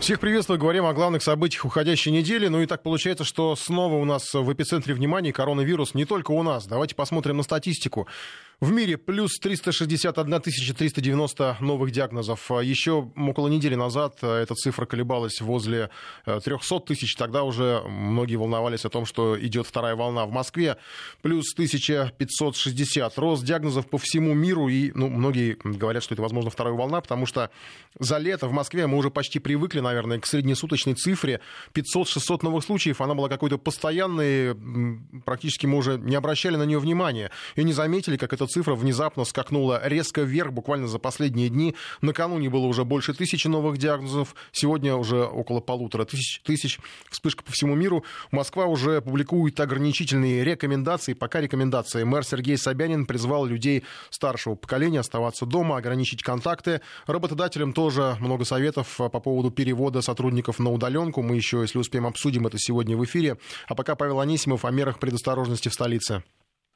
Всех приветствую, говорим о главных событиях уходящей недели. Ну и так получается, что снова у нас в эпицентре внимания коронавирус не только у нас. Давайте посмотрим на статистику. В мире плюс 361 390 новых диагнозов. Еще около недели назад эта цифра колебалась возле 300 э, тысяч. Тогда уже многие волновались о том, что идет вторая волна. В Москве плюс 1560. Рост диагнозов по всему миру. И ну, многие говорят, что это, возможно, вторая волна, потому что за лето в Москве мы уже почти привыкли, наверное, к среднесуточной цифре. 500-600 новых случаев. Она была какой-то постоянной. Практически мы уже не обращали на нее внимания. И не заметили, как это цифра внезапно скакнула резко вверх буквально за последние дни. Накануне было уже больше тысячи новых диагнозов, сегодня уже около полутора тысяч, тысяч. Вспышка по всему миру. Москва уже публикует ограничительные рекомендации, пока рекомендации. Мэр Сергей Собянин призвал людей старшего поколения оставаться дома, ограничить контакты. Работодателям тоже много советов по поводу перевода сотрудников на удаленку. Мы еще, если успеем, обсудим это сегодня в эфире. А пока Павел Анисимов о мерах предосторожности в столице.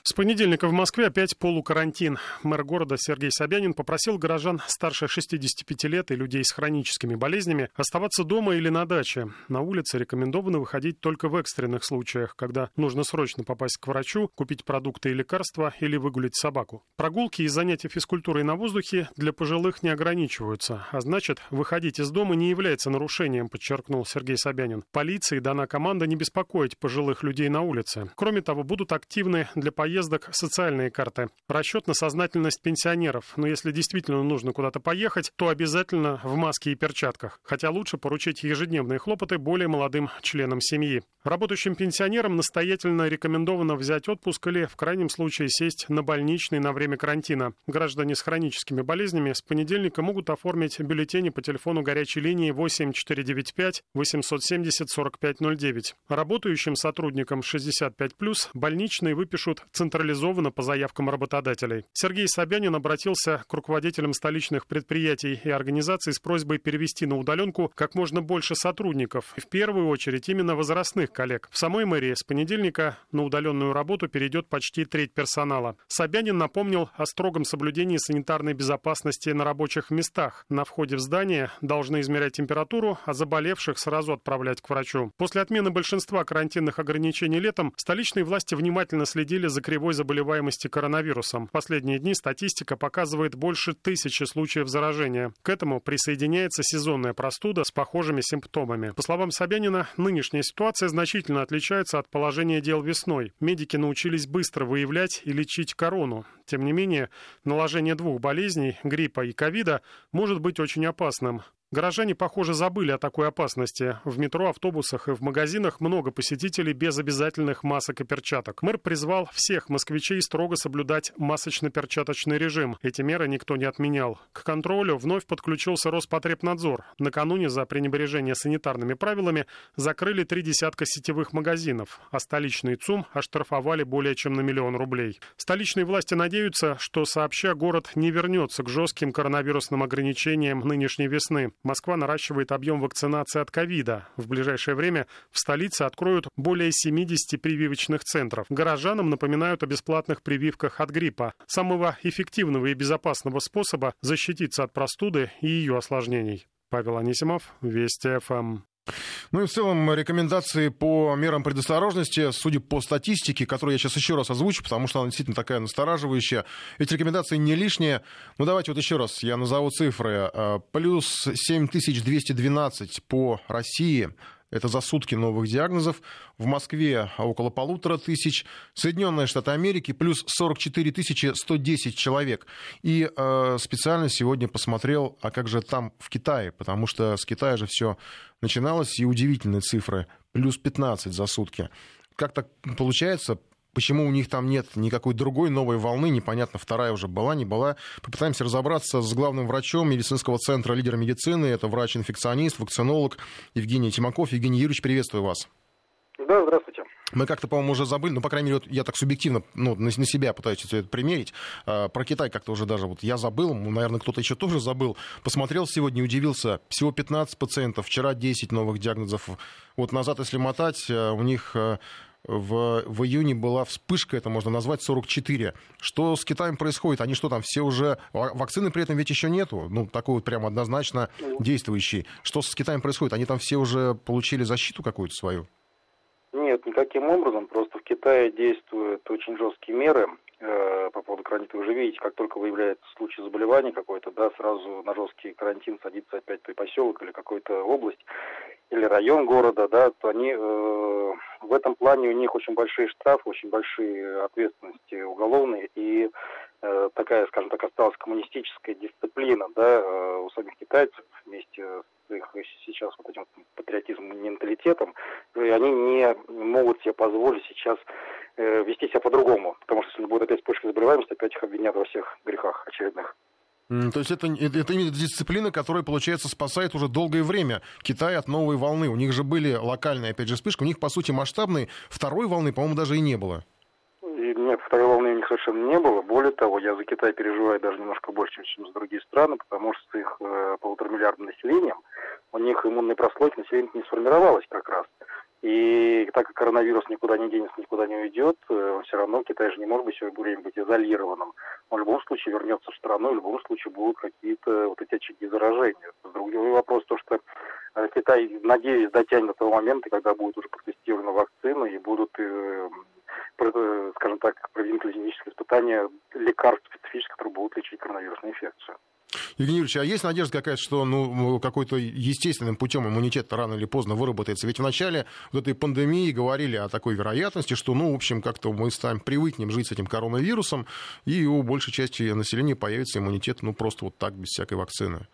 С понедельника в Москве опять полукарантин. Мэр города Сергей Собянин попросил горожан старше 65 лет и людей с хроническими болезнями оставаться дома или на даче. На улице рекомендовано выходить только в экстренных случаях, когда нужно срочно попасть к врачу, купить продукты и лекарства или выгулить собаку. Прогулки и занятия физкультурой на воздухе для пожилых не ограничиваются, а значит, выходить из дома не является нарушением, подчеркнул Сергей Собянин. Полиции дана команда не беспокоить пожилых людей на улице. Кроме того, будут активны для поездок поездок социальные карты. Расчет на сознательность пенсионеров. Но если действительно нужно куда-то поехать, то обязательно в маске и перчатках. Хотя лучше поручить ежедневные хлопоты более молодым членам семьи. Работающим пенсионерам настоятельно рекомендовано взять отпуск или, в крайнем случае, сесть на больничный на время карантина. Граждане с хроническими болезнями с понедельника могут оформить бюллетени по телефону горячей линии 8495 870 4509. Работающим сотрудникам 65+, больничные выпишут централизованно по заявкам работодателей. Сергей Собянин обратился к руководителям столичных предприятий и организаций с просьбой перевести на удаленку как можно больше сотрудников. В первую очередь именно возрастных коллег. В самой мэрии с понедельника на удаленную работу перейдет почти треть персонала. Собянин напомнил о строгом соблюдении санитарной безопасности на рабочих местах. На входе в здание должны измерять температуру, а заболевших сразу отправлять к врачу. После отмены большинства карантинных ограничений летом столичные власти внимательно следили за кривой заболеваемости коронавирусом. Последние дни статистика показывает больше тысячи случаев заражения. К этому присоединяется сезонная простуда с похожими симптомами. По словам Собянина, нынешняя ситуация значительно отличается от положения дел весной. Медики научились быстро выявлять и лечить корону. Тем не менее, наложение двух болезней, гриппа и ковида, может быть очень опасным. Горожане, похоже, забыли о такой опасности. В метро, автобусах и в магазинах много посетителей без обязательных масок и перчаток. Мэр призвал всех москвичей строго соблюдать масочно-перчаточный режим. Эти меры никто не отменял. К контролю вновь подключился Роспотребнадзор. Накануне за пренебрежение санитарными правилами закрыли три десятка сетевых магазинов, а столичный ЦУМ оштрафовали более чем на миллион рублей. Столичные власти надеются, что сообща город не вернется к жестким коронавирусным ограничениям нынешней весны. Москва наращивает объем вакцинации от ковида. В ближайшее время в столице откроют более 70 прививочных центров. Горожанам напоминают о бесплатных прививках от гриппа, самого эффективного и безопасного способа защититься от простуды и ее осложнений. Павел Анисимов, Вести ФМ. Ну и в целом рекомендации по мерам предосторожности, судя по статистике, которую я сейчас еще раз озвучу, потому что она действительно такая настораживающая, эти рекомендации не лишние. Ну давайте вот еще раз я назову цифры. Э, плюс 7212 по России, это за сутки новых диагнозов. В Москве около полутора тысяч. Соединенные Штаты Америки плюс 44 тысячи 110 человек. И э, специально сегодня посмотрел, а как же там в Китае, потому что с Китая же все начиналось, и удивительные цифры. Плюс 15 за сутки. Как так получается? Почему у них там нет никакой другой новой волны, непонятно, вторая уже была, не была. Попытаемся разобраться с главным врачом медицинского центра «Лидер медицины». Это врач-инфекционист, вакцинолог Евгений Тимаков. Евгений Юрьевич, приветствую вас. Да, здравствуйте. Мы как-то, по-моему, уже забыли, ну, по крайней мере, вот я так субъективно ну, на, на себя пытаюсь это примерить. А, про Китай как-то уже даже вот я забыл, ну, наверное, кто-то еще тоже забыл. Посмотрел сегодня, удивился. Всего 15 пациентов, вчера 10 новых диагнозов. Вот назад, если мотать, э, у них э, в, в июне была вспышка, это можно назвать 44. Что с Китаем происходит? Они что там, все уже... Вакцины при этом ведь еще нету, ну, такой вот прям однозначно действующий. Что с Китаем происходит? Они там все уже получили защиту какую-то свою? Нет, никаким образом. Просто в Китае действуют очень жесткие меры э, по поводу карантина. Вы уже видите, как только выявляется случай заболевания какой-то, да, сразу на жесткий карантин садится опять той поселок или какая-то область или район города, да, то они э, в этом плане у них очень большие штрафы, очень большие ответственности уголовные и э, такая, скажем так, осталась коммунистическая дисциплина, да, э, у самих китайцев вместе с их сейчас вот этим патриотизмом, менталитетом, и они не могут себе позволить сейчас э, вести себя по-другому, потому что если будет опять вспышка заболеваемости, опять их обвинят во всех грехах очередных. То есть это, это именно дисциплина, которая, получается, спасает уже долгое время Китай от новой волны. У них же были локальные, опять же, вспышки. У них, по сути, масштабной второй волны, по-моему, даже и не было. И нет, второй волны у них совершенно не было. Более того, я за Китай переживаю даже немножко больше, чем за другие страны, потому что с их э, полуторамиллиардным населением у них иммунная прослойка населения не сформировалась как раз. И так как коронавирус никуда не денется, никуда не уйдет, э, все равно Китай же не может быть все время быть изолированным. Он в любом случае вернется в страну, в любом случае будут какие-то вот эти очаги заражения. Другой вопрос то, что э, Китай, надеюсь, дотянет до того момента, когда будет уже протестирована вакцина и будут, э, скажем так, проведены клинические испытания лекарств специфических, которые будут лечить коронавирусную инфекцию. Евгений Юрьевич, а есть надежда какая-то, что ну, какой-то естественным путем иммунитет рано или поздно выработается? Ведь в начале вот этой пандемии говорили о такой вероятности, что, ну, в общем, как-то мы станем привыкнем жить с этим коронавирусом, и у большей части населения появится иммунитет, ну, просто вот так, без всякой вакцины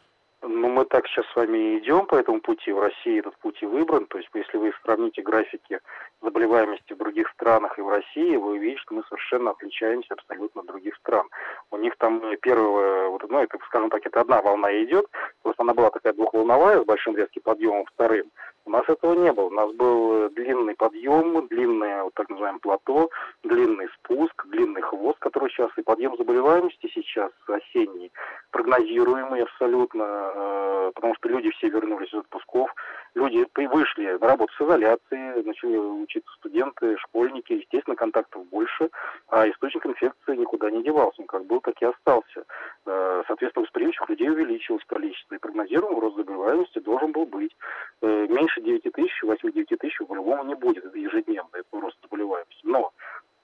мы так сейчас с вами идем по этому пути. В России этот путь и выбран. То есть, если вы сравните графики заболеваемости в других странах и в России, вы увидите, что мы совершенно отличаемся абсолютно от других стран. У них там первая, вот, ну, это, скажем так, это одна волна идет, просто она была такая двухволновая с большим резким подъемом вторым. У нас этого не было. У нас был длинный подъем, длинное, вот так называемое плато, длинный спуск, длинный хвост, который сейчас, и подъем заболеваемости сейчас осенний, прогнозируемый абсолютно, э, потому что люди все вернулись из отпусков, люди вышли на работу с изоляцией, начали учиться студенты, школьники, естественно, контактов больше, а источник инфекции никуда не девался, он как был, так и остался. Э, соответственно, восприимчивых людей увеличилось количество, и прогнозируемый рост заболеваемости должен был быть. Э, меньше 9 тысяч, 8-9 тысяч по-любому не будет ежедневно, это рост заболеваемости. Но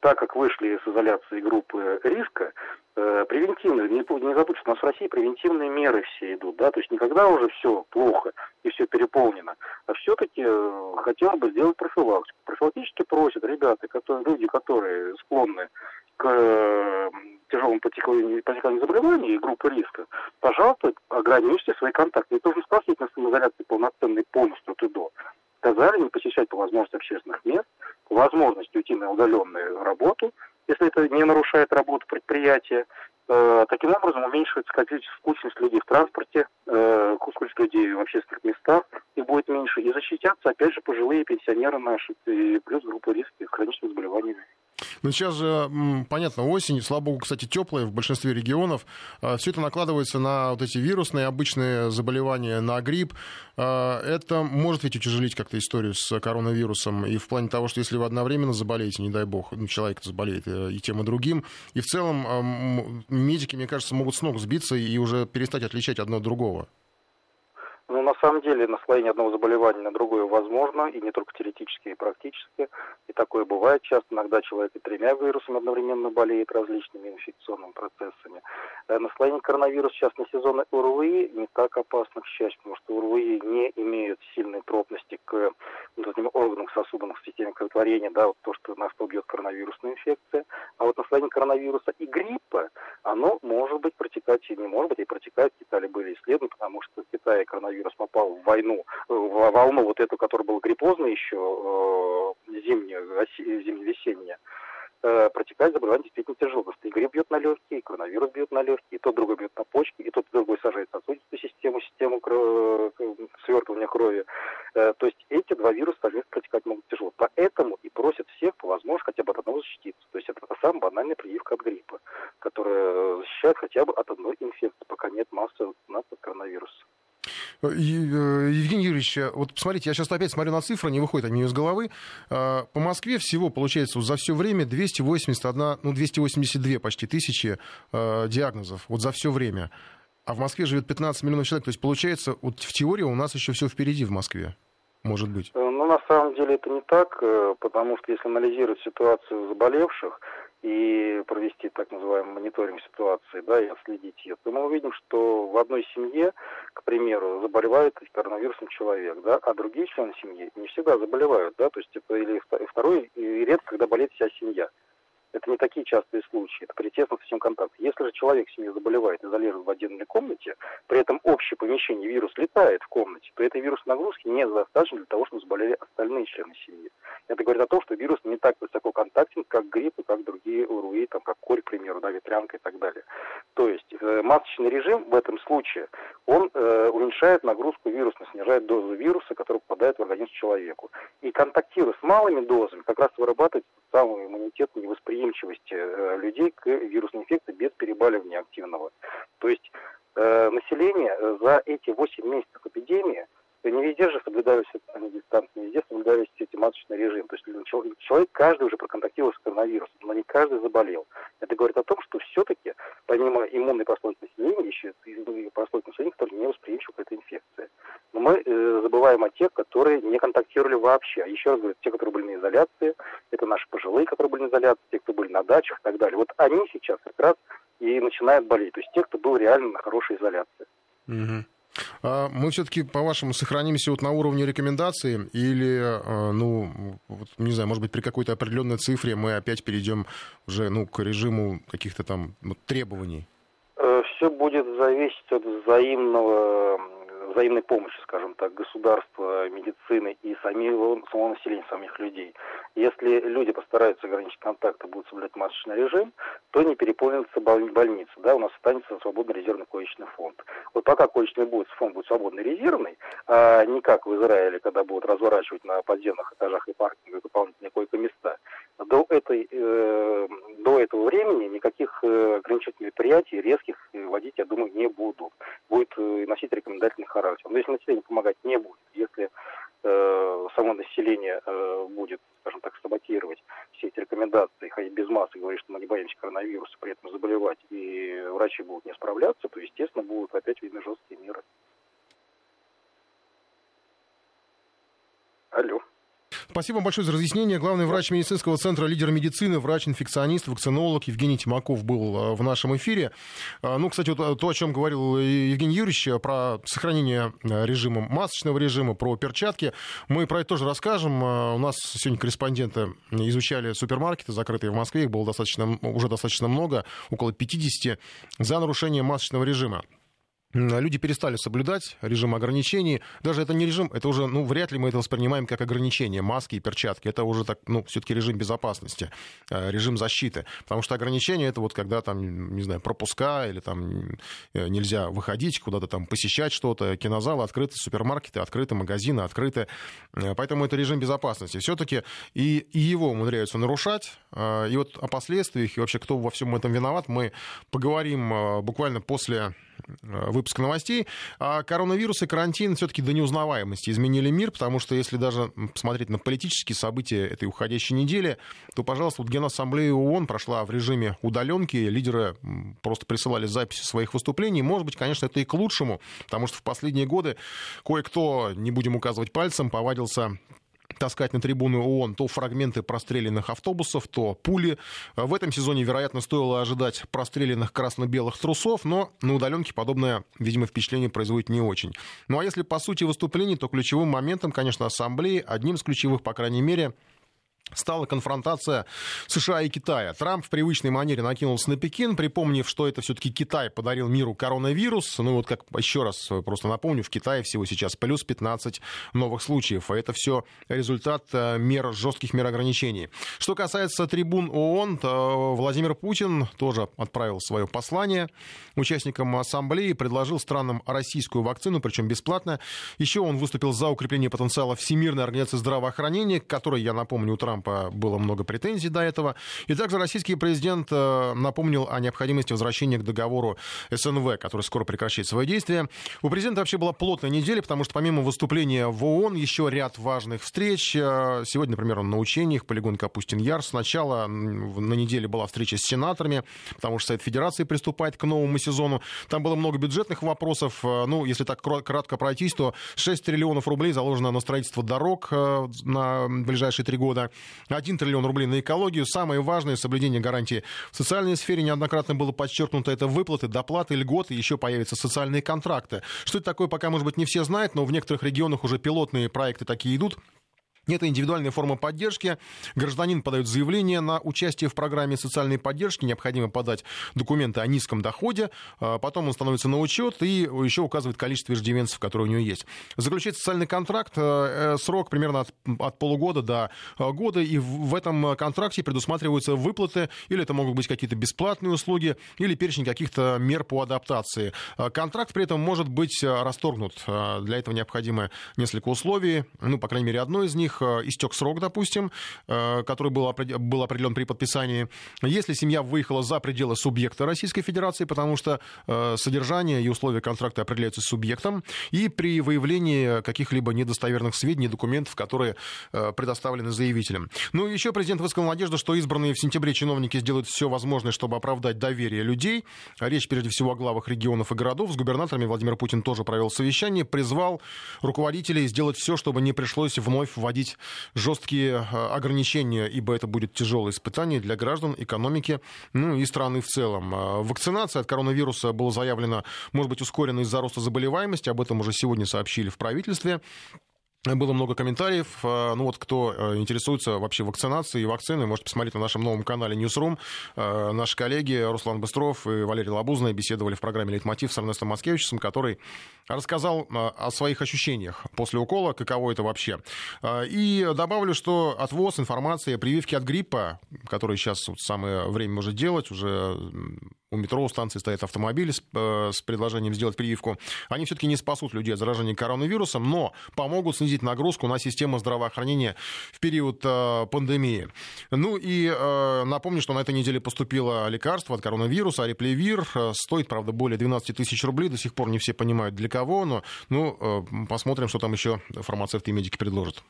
так как вышли из изоляции группы риска, э, превентивные, не, не забудьте, что у нас в России превентивные меры все идут, да, то есть никогда уже все плохо и все переполнено, а все-таки э, хотел бы сделать профилактику. Профилактически просят ребята, которые, люди, которые склонны к э, тяжелым потеканиям заболеваний и группы риска, пожалуйста, ограничьте свои контакты. Это уже спрашивать на самоизоляции полноценной полностью от и до. Сказали не посещать по возможности общественных мест, по возможности уйти на удаленную работу, если это не нарушает работу предприятия. Э, таким образом уменьшивается количество скучность людей в транспорте, э, скучность людей в общественных местах, и будет меньше. И защитятся, опять же, пожилые пенсионеры наши, и плюс группа риска с хроническими заболеваниями. Ну, сейчас же, понятно, осень, слава богу, кстати, теплая в большинстве регионов. А, Все это накладывается на вот эти вирусные обычные заболевания, на грипп. А, это может ведь утяжелить как-то историю с коронавирусом. И в плане того, что если вы одновременно заболеете, не дай бог, ну, человек заболеет э, и тем, и другим. И в целом медики, мне кажется, могут с ног сбиться и уже перестать отличать одно от другого. Ну, на самом деле, наслоение одного заболевания на другое возможно, и не только теоретически, и практически. И такое бывает часто. Иногда человек и тремя вирусами одновременно болеет различными инфекционными процессами. Э, наслоение коронавируса сейчас на сезоны ОРВИ не так опасно, к счастью, потому что ОРВИ не имеют сильной тропности к этим органам сосудам в системе кроветворения, да, вот то, что нас побьет коронавирусная инфекция. А вот наслоение коронавируса и гриппа, оно может быть протекать, и не может быть, и протекает. В Китае были исследования, потому что в Китае коронавирус коронавирус попал в войну, в волну вот эту, которая была гриппозная еще, э, зимнюю, зимне-весенняя, э, протекает заболевание действительно тяжело. Потому что и грипп бьет на легкие, и коронавирус бьет на легкие, и тот другой бьет на почки, и тот другой сажает сосудистую систему, систему свертывания крови. Э, то есть эти два вируса совместно протекать могут тяжело. Поэтому и просят всех по возможности хотя бы от одного защититься. То есть это самая банальная прививка от гриппа, которая защищает хотя бы от одной инфекции, пока нет массы, массы коронавируса. Евгений Юрьевич, вот посмотрите, я сейчас опять смотрю на цифры, не выходит они из головы. По Москве всего, получается, за все время 281, ну, 282 почти тысячи диагнозов. Вот за все время. А в Москве живет 15 миллионов человек. То есть, получается, вот в теории у нас еще все впереди в Москве. Может быть. Э, ну, на самом деле это не так, э, потому что если анализировать ситуацию заболевших и провести так называемый мониторинг ситуации, да, и отследить ее, то мы увидим, что в одной семье, к примеру, заболевает коронавирусом человек, да, а другие члены семьи не всегда заболевают, да, то есть это или второй, и редко, когда болеет вся семья. Это не такие частые случаи, это при тесном совсем контакте. Если же человек в семье заболевает, изолирован в отдельной комнате, при этом общее помещение вирус летает в комнате, то этой вирусной нагрузки недостаточно для того, чтобы заболели остальные члены семьи. Это говорит о том, что вирус не так высоко контактен, как грипп и как другие ОРВИ, там, как корь, к примеру, да, ветрянка и так далее. То есть э, масочный режим в этом случае, он э, уменьшает нагрузку вируса, снижает дозу вируса, который попадает в организм человеку. И контактируя с малыми дозами, как раз вырабатывается самый иммунитет невосприимчивости э, людей к вирусной инфекции без перебаливания активного. То есть э, население э, за эти 8 месяцев эпидемии не везде же соблюдались социальные дистанции, не везде соблюдались эти масочный режим. То есть человек, каждый уже проконтактировал с коронавирусом, но не каждый заболел. Это говорит о том, что все-таки, помимо иммунной прослойки населения, еще и прослойки населения, которые не восприимчивы к этой инфекции. Но мы э, забываем о тех, которые не контактировали вообще. А еще раз говорю, те, которые были на изоляции, это наши пожилые, которые были на изоляции, те, кто были на дачах и так далее. Вот они сейчас как раз и начинают болеть. То есть те, кто был реально на хорошей изоляции. Угу. А мы все-таки, по-вашему, сохранимся вот на уровне рекомендаций или, а, ну, вот, не знаю, может быть, при какой-то определенной цифре мы опять перейдем уже ну, к режиму каких-то там ну, требований? Э, Все будет зависеть от взаимного взаимной помощи, скажем так, государства, медицины и самого, самого населения, самих людей. Если люди постараются ограничить контакты, будут соблюдать масочный режим, то не переполнится больница, да, у нас останется свободный резервный коечный фонд. Вот пока коечный будет, фонд будет свободный резервный, а не как в Израиле, когда будут разворачивать на подземных этажах и паркингах дополнительные койко-места, до, этой, э, до этого времени никаких э, ограничительных мероприятий резких вводить, я думаю, не будут. Будет э, носить рекомендательный характер. Но если население помогать не будет, если э, само население э, будет, скажем так, саботировать все эти рекомендации, ходить без масок, говорить, что мы не боимся коронавируса, при этом заболевать, и врачи будут не справляться, то, естественно, будут опять видны жесткие меры. Алло. Спасибо большое за разъяснение. Главный врач медицинского центра «Лидер медицины», врач-инфекционист, вакцинолог Евгений Тимаков был э, в нашем эфире. Э, ну, кстати, вот э, то, о чем говорил Евгений Юрьевич, про сохранение режима, масочного режима, про перчатки, мы про это тоже расскажем. У нас сегодня корреспонденты изучали супермаркеты, закрытые в Москве, их было достаточно, уже достаточно много, около 50, за нарушение масочного режима люди перестали соблюдать режим ограничений. Даже это не режим, это уже, ну, вряд ли мы это воспринимаем как ограничение, маски и перчатки. Это уже так, ну, все-таки режим безопасности, э, режим защиты. Потому что ограничение это вот когда там, не знаю, пропуска или там э, нельзя выходить куда-то там посещать что-то, кинозалы открыты, супермаркеты открыты, магазины открыты. Э, поэтому это режим безопасности. Все-таки и, и его умудряются нарушать. И вот о последствиях и вообще кто во всем этом виноват, мы поговорим буквально после Э, выпуск новостей. А коронавирус и карантин все-таки до неузнаваемости изменили мир, потому что если даже посмотреть на политические события этой уходящей недели, то, пожалуйста, вот Генассамблея ООН прошла в режиме удаленки, лидеры просто присылали записи своих выступлений. Может быть, конечно, это и к лучшему, потому что в последние годы кое-кто, не будем указывать пальцем, повадился таскать на трибуны ООН то фрагменты простреленных автобусов, то пули. В этом сезоне, вероятно, стоило ожидать простреленных красно-белых трусов, но на удаленке подобное, видимо, впечатление производит не очень. Ну а если по сути выступлений, то ключевым моментом, конечно, ассамблеи, одним из ключевых, по крайней мере, стала конфронтация США и Китая. Трамп в привычной манере накинулся на Пекин, припомнив, что это все-таки Китай подарил миру коронавирус. Ну вот как еще раз просто напомню, в Китае всего сейчас плюс 15 новых случаев. А это все результат э, мер, жестких мер ограничений. Что касается трибун ООН, то Владимир Путин тоже отправил свое послание участникам ассамблеи, предложил странам российскую вакцину, причем бесплатно. Еще он выступил за укрепление потенциала Всемирной организации здравоохранения, к которой, я напомню, у Трампа Трампа было много претензий до этого. И также российский президент напомнил о необходимости возвращения к договору СНВ, который скоро прекращает свои действия. У президента вообще была плотная неделя, потому что помимо выступления в ООН еще ряд важных встреч. Сегодня, например, он на учениях, полигон Капустин-Яр. Сначала на неделе была встреча с сенаторами, потому что Совет Федерации приступает к новому сезону. Там было много бюджетных вопросов. Ну, если так кратко пройтись, то 6 триллионов рублей заложено на строительство дорог э, на ближайшие три года. 1 триллион рублей на экологию. Самое важное — соблюдение гарантии в социальной сфере. Неоднократно было подчеркнуто это выплаты, доплаты, льготы. Еще появятся социальные контракты. Что это такое, пока, может быть, не все знают, но в некоторых регионах уже пилотные проекты такие идут. Это индивидуальная форма поддержки. Гражданин подает заявление на участие в программе социальной поддержки. Необходимо подать документы о низком доходе. А потом он становится на учет и еще указывает количество иждивенцев, которые у него есть. Заключает социальный контракт. Э, э, срок примерно от, от полугода до э, года. И в этом контракте предусматриваются выплаты. Или это могут быть какие-то бесплатные услуги, или перечень каких-то мер по адаптации. Контракт при этом может быть расторгнут. Для этого необходимо несколько условий. Ну, по крайней мере, одно из них них э, истек срок, допустим, э, который был, был определен при подписании. Если семья выехала за пределы субъекта Российской Федерации, потому что э, содержание и условия контракта определяются субъектом, и при выявлении каких-либо недостоверных сведений, документов, которые предоставлены заявителем. Ну еще президент высказал надежду, что избранные в сентябре чиновники сделают все возможное, чтобы оправдать доверие людей. Речь прежде всего о главах регионов и городов. С губернаторами Владимир Путин тоже провел совещание, призвал руководителей сделать все, чтобы не пришлось вновь вводить вводить жесткие а, ограничения, ибо это будет тяжелое испытание для граждан, экономики, ну и страны в целом. А, вакцинация от коронавируса была заявлена, может быть, ускорена из-за роста заболеваемости, об этом уже сегодня сообщили в правительстве. Было много комментариев. А, ну вот кто э, интересуется вообще вакцинацией и вакциной, можете посмотреть на нашем новом канале Newsroom. А, наши коллеги Руслан Быстров и Валерий Лабузный беседовали в программе «Лейтмотив» с Эрнестом Маскевичем, который рассказал а, о своих ощущениях после укола, каково это вообще. И добавлю, что от ВОЗ информация о прививке от гриппа, который сейчас самое время может делать, уже у метро у станции стоят автомобили с, э, с предложением сделать прививку, они все-таки не спасут людей от заражения коронавирусом, но помогут снизить нагрузку на систему здравоохранения в период э, пандемии. Ну и э, напомню, что на этой неделе поступило лекарство от коронавируса, Арепливир. Стоит, правда, более 12 тысяч рублей. До сих пор не все понимают, для кого, но ну, посмотрим, что там еще фармацевты и медики предложат.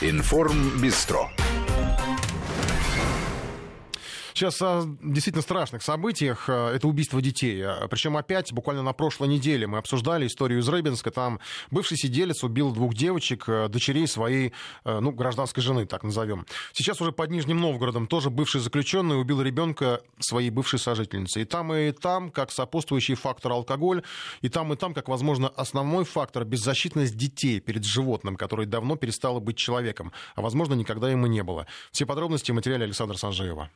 Информ Бистро. Сейчас о действительно страшных событиях. Э, это убийство детей. Э, Причем опять, буквально на прошлой неделе мы обсуждали историю из Рыбинска. Там бывший сиделец убил двух девочек, э, дочерей своей, ну, гражданской жены, так назовем. Сейчас уже под Нижним Новгородом тоже бывший заключенный убил ребенка своей бывшей сожительницы. И там, и там, как сопутствующий фактор алкоголь, и там, и там, как, возможно, основной фактор беззащитность детей перед животным, которое давно перестало быть человеком, а, возможно, никогда ему не было. Все подробности в материале Александра Санжеева.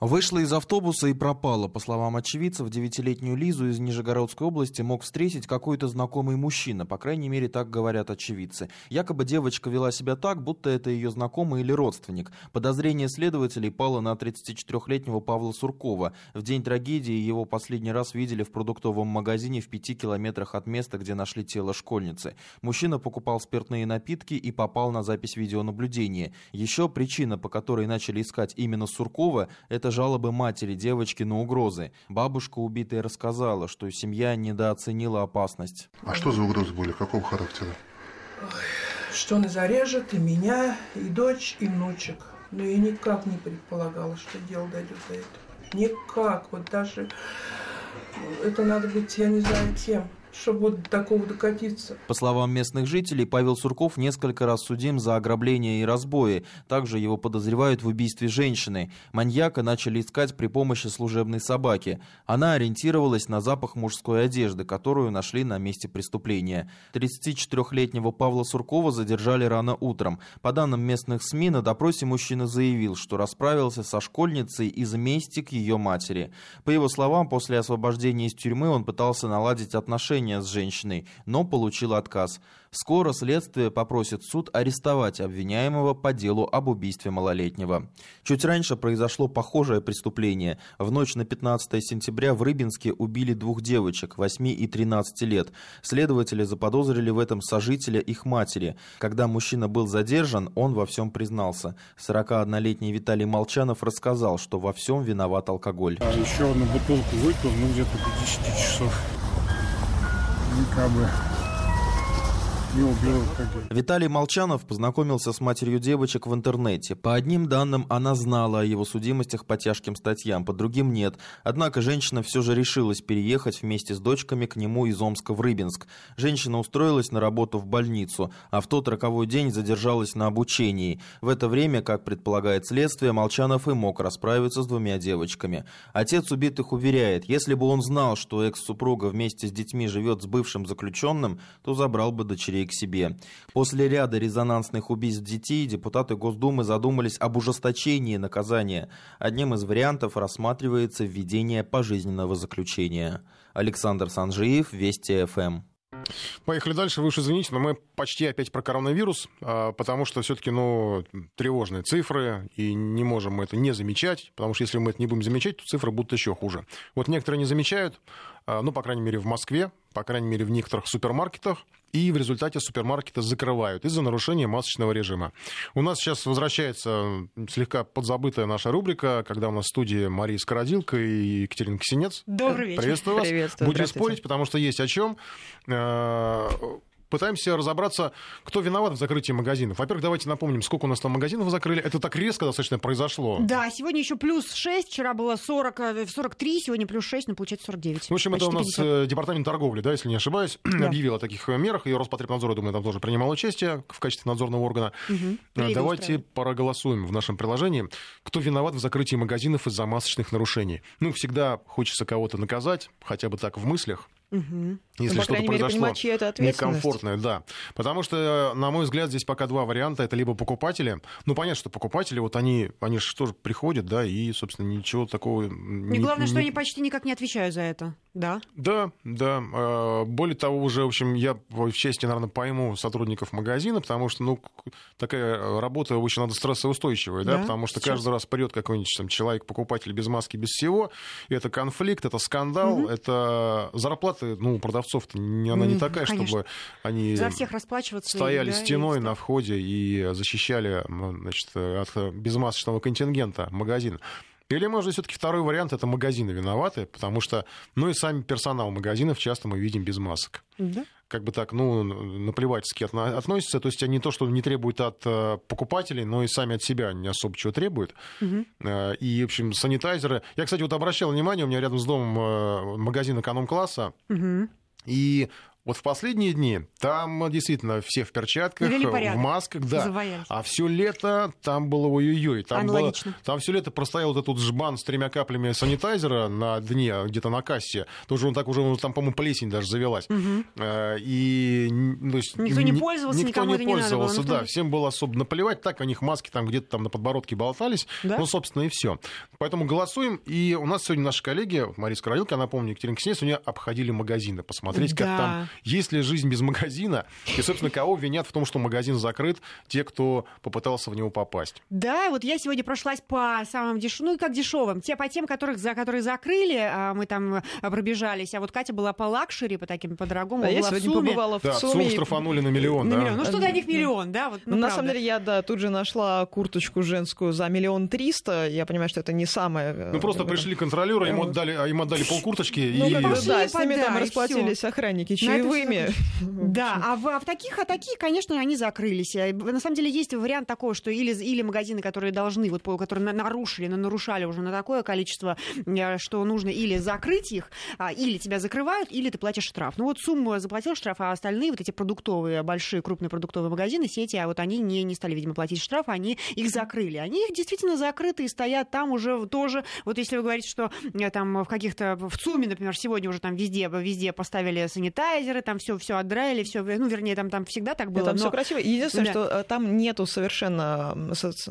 Вышла из автобуса и пропала. По словам очевидцев, девятилетнюю Лизу из Нижегородской области мог встретить какой-то знакомый мужчина. По крайней мере, так говорят очевидцы. Якобы девочка вела себя так, будто это ее знакомый или родственник. Подозрение следователей пало на 34-летнего Павла Суркова. В день трагедии его последний раз видели в продуктовом магазине в пяти километрах от места, где нашли тело школьницы. Мужчина покупал спиртные напитки и попал на запись видеонаблюдения. Еще причина, по которой начали искать именно Суркова, это это жалобы матери девочки на угрозы. Бабушка убитая рассказала, что семья недооценила опасность. А что за угрозы были? Какого характера? Что он и зарежет, и меня, и дочь, и внучек. Но я никак не предполагала, что дело дойдет до этого. Никак. Вот даже это надо быть, я не знаю, кем чтобы вот до такого докатиться. По словам местных жителей, Павел Сурков несколько раз судим за ограбление и разбои. Также его подозревают в убийстве женщины. Маньяка начали искать при помощи служебной собаки. Она ориентировалась на запах мужской одежды, которую нашли на месте преступления. 34-летнего Павла Суркова задержали рано утром. По данным местных СМИ, на допросе мужчина заявил, что расправился со школьницей из мести к ее матери. По его словам, после освобождения из тюрьмы он пытался наладить отношения отношения с женщиной, но получил отказ. Скоро следствие попросит суд арестовать обвиняемого по делу об убийстве малолетнего. Чуть раньше произошло похожее преступление. В ночь на 15 сентября в Рыбинске убили двух девочек, 8 и 13 лет. Следователи заподозрили в этом сожителя их матери. Когда мужчина был задержан, он во всем признался. 41-летний Виталий Молчанов рассказал, что во всем виноват алкоголь. А еще одну бутылку выпил, ну где-то до 10 часов. Ну, как и убил Виталий Молчанов познакомился с матерью девочек в интернете. По одним данным, она знала о его судимостях по тяжким статьям, по другим нет. Однако женщина все же решилась переехать вместе с дочками к нему из Омска в Рыбинск. Женщина устроилась на работу в больницу, а в тот роковой день задержалась на обучении. В это время, как предполагает следствие, Молчанов и мог расправиться с двумя девочками. Отец убитых уверяет, если бы он знал, что экс-супруга вместе с детьми живет с бывшим заключенным, то забрал бы дочерей дочерей к себе. После ряда резонансных убийств детей депутаты Госдумы задумались об ужесточении наказания. Одним из вариантов рассматривается введение пожизненного заключения. Александр Санжиев, Вести ФМ. Поехали дальше. Вы уж извините, но мы почти опять про коронавирус, а, потому что все-таки, ну, тревожные цифры, и не можем мы это не замечать, потому что если мы это не будем замечать, то цифры будут еще хуже. Вот некоторые не замечают, а, ну, по крайней мере, в Москве, по крайней мере, в некоторых супермаркетах, и в результате супермаркеты закрывают из-за нарушения масочного режима. У нас сейчас возвращается слегка подзабытая наша рубрика, когда у нас в студии Мария Скородилка и Екатерина Ксенец. Добрый вечер. Приветствую вас. Приветствую, Будем спорить, потому что есть о чем. Э, пытаемся разобраться, кто виноват в закрытии магазинов. Во-первых, давайте напомним, сколько у нас там магазинов закрыли. Это так резко достаточно произошло. Да, сегодня еще плюс 6, вчера было 40, 43, э, сегодня плюс 6, ну, получается 49. В общем, это у нас 50. Э, департамент торговли, да, если не ошибаюсь, да. объявил о таких мерах, и Роспотребнадзор, я думаю, там тоже принимал участие в качестве надзорного органа. Угу. Давайте проголосуем в нашем приложении, кто виноват в закрытии магазинов из-за масочных нарушений. Ну, всегда хочется кого-то наказать, хотя бы так в мыслях. Угу. Если ну, что-то произошло некомфортное, да. Потому что, на мой взгляд, здесь пока два варианта. Это либо покупатели. Ну, понятно, что покупатели, вот они, они же тоже приходят, да, и, собственно, ничего такого... И не, главное, не... что они почти никак не отвечают за это, да? Да, да. А, более того, уже, в общем, я в части, наверное, пойму сотрудников магазина, потому что, ну, такая работа очень надо стрессоустойчивая, да, да потому что Сейчас. каждый раз придет какой-нибудь там человек-покупатель без маски, без всего. И это конфликт, это скандал, угу. это зарплаты, ну, продавцов продавцов-то не, она не такая, Конечно. чтобы они За всех расплачиваться стояли да, стеной на входе и защищали значит, от безмасочного контингента магазин. Или, может, все-таки второй вариант это магазины виноваты, потому что, ну и сами персонал магазинов часто мы видим без масок. Да? Как бы так, ну, наплевательски относятся. То есть они то, что не требуют от э, покупателей, но и сами от себя не особо чего требуют. Угу. И, в общем, санитайзеры. Я, кстати, вот обращал внимание, у меня рядом с домом э, магазин эконом-класса. Угу. И вот в последние дни там действительно все в перчатках, в масках, да. Завоялись. А все лето там было ой-ой-ой. Там, было, там все лето простоял вот этот жбан с тремя каплями санитайзера на дне, где-то на кассе. Тоже он так уже, там, по-моему, плесень даже завелась. Угу. И то есть, никто не пользовался, никто не пользовался, не было, да. Всем было особо наплевать. Так, у них маски там где-то там на подбородке болтались. Да? Ну, собственно, и все. Поэтому голосуем. И у нас сегодня наши коллеги, Мария Скородилка, я напомню, Екатерина Ксенец, у нее обходили магазины, посмотреть, да. как там, есть ли жизнь без магазина. И, собственно, кого винят в том, что магазин закрыт? Те, кто попытался в него попасть. Да, вот я сегодня прошлась по самым дешевым, ну, как дешевым. Те по тем, которых, за которые закрыли, а мы там а, пробежались. А вот Катя была по luxury, по таким, по дорогому. Да, я сегодня побывала в да, ЦУМе. ЦУМ штрафанули на миллион, на да. Миллион. Ну, что для них миллион, да? Вот, ну, на самом деле, я, да, тут же нашла курточку женскую за миллион триста. Я понимаю, что это не самое... Э, ну, просто пришли контролеры, им отдали, а им отдали полкурточки. Ну, и... да, с ними там расплатились охранники чаевыми. Да, а в, а в таких, а такие, конечно, они закрылись. Э, на самом деле есть вариант такой, что или, или магазины, которые должны, вот, которые нарушили, но нарушали уже на такое количество, э, что нужно или закрыть их, а, или тебя закрывают, или ты платишь штраф. Ну вот сумму заплатил штраф, а остальные вот эти продуктовые, большие, крупные продуктовые магазины, сети, а вот они не, не стали, видимо, платить штраф, они их закрыли. Они их действительно закрыты и стоят там уже тоже. Вот если вы говорите, что э, там в каких-то, в ЦУМе, например, сегодня уже там везде, везде поставили санитайзер, санитайзеры, там все, все отдраили, все, ну, вернее, там, там всегда так было. там но... все красиво. Единственное, Да. что э, там нету совершенно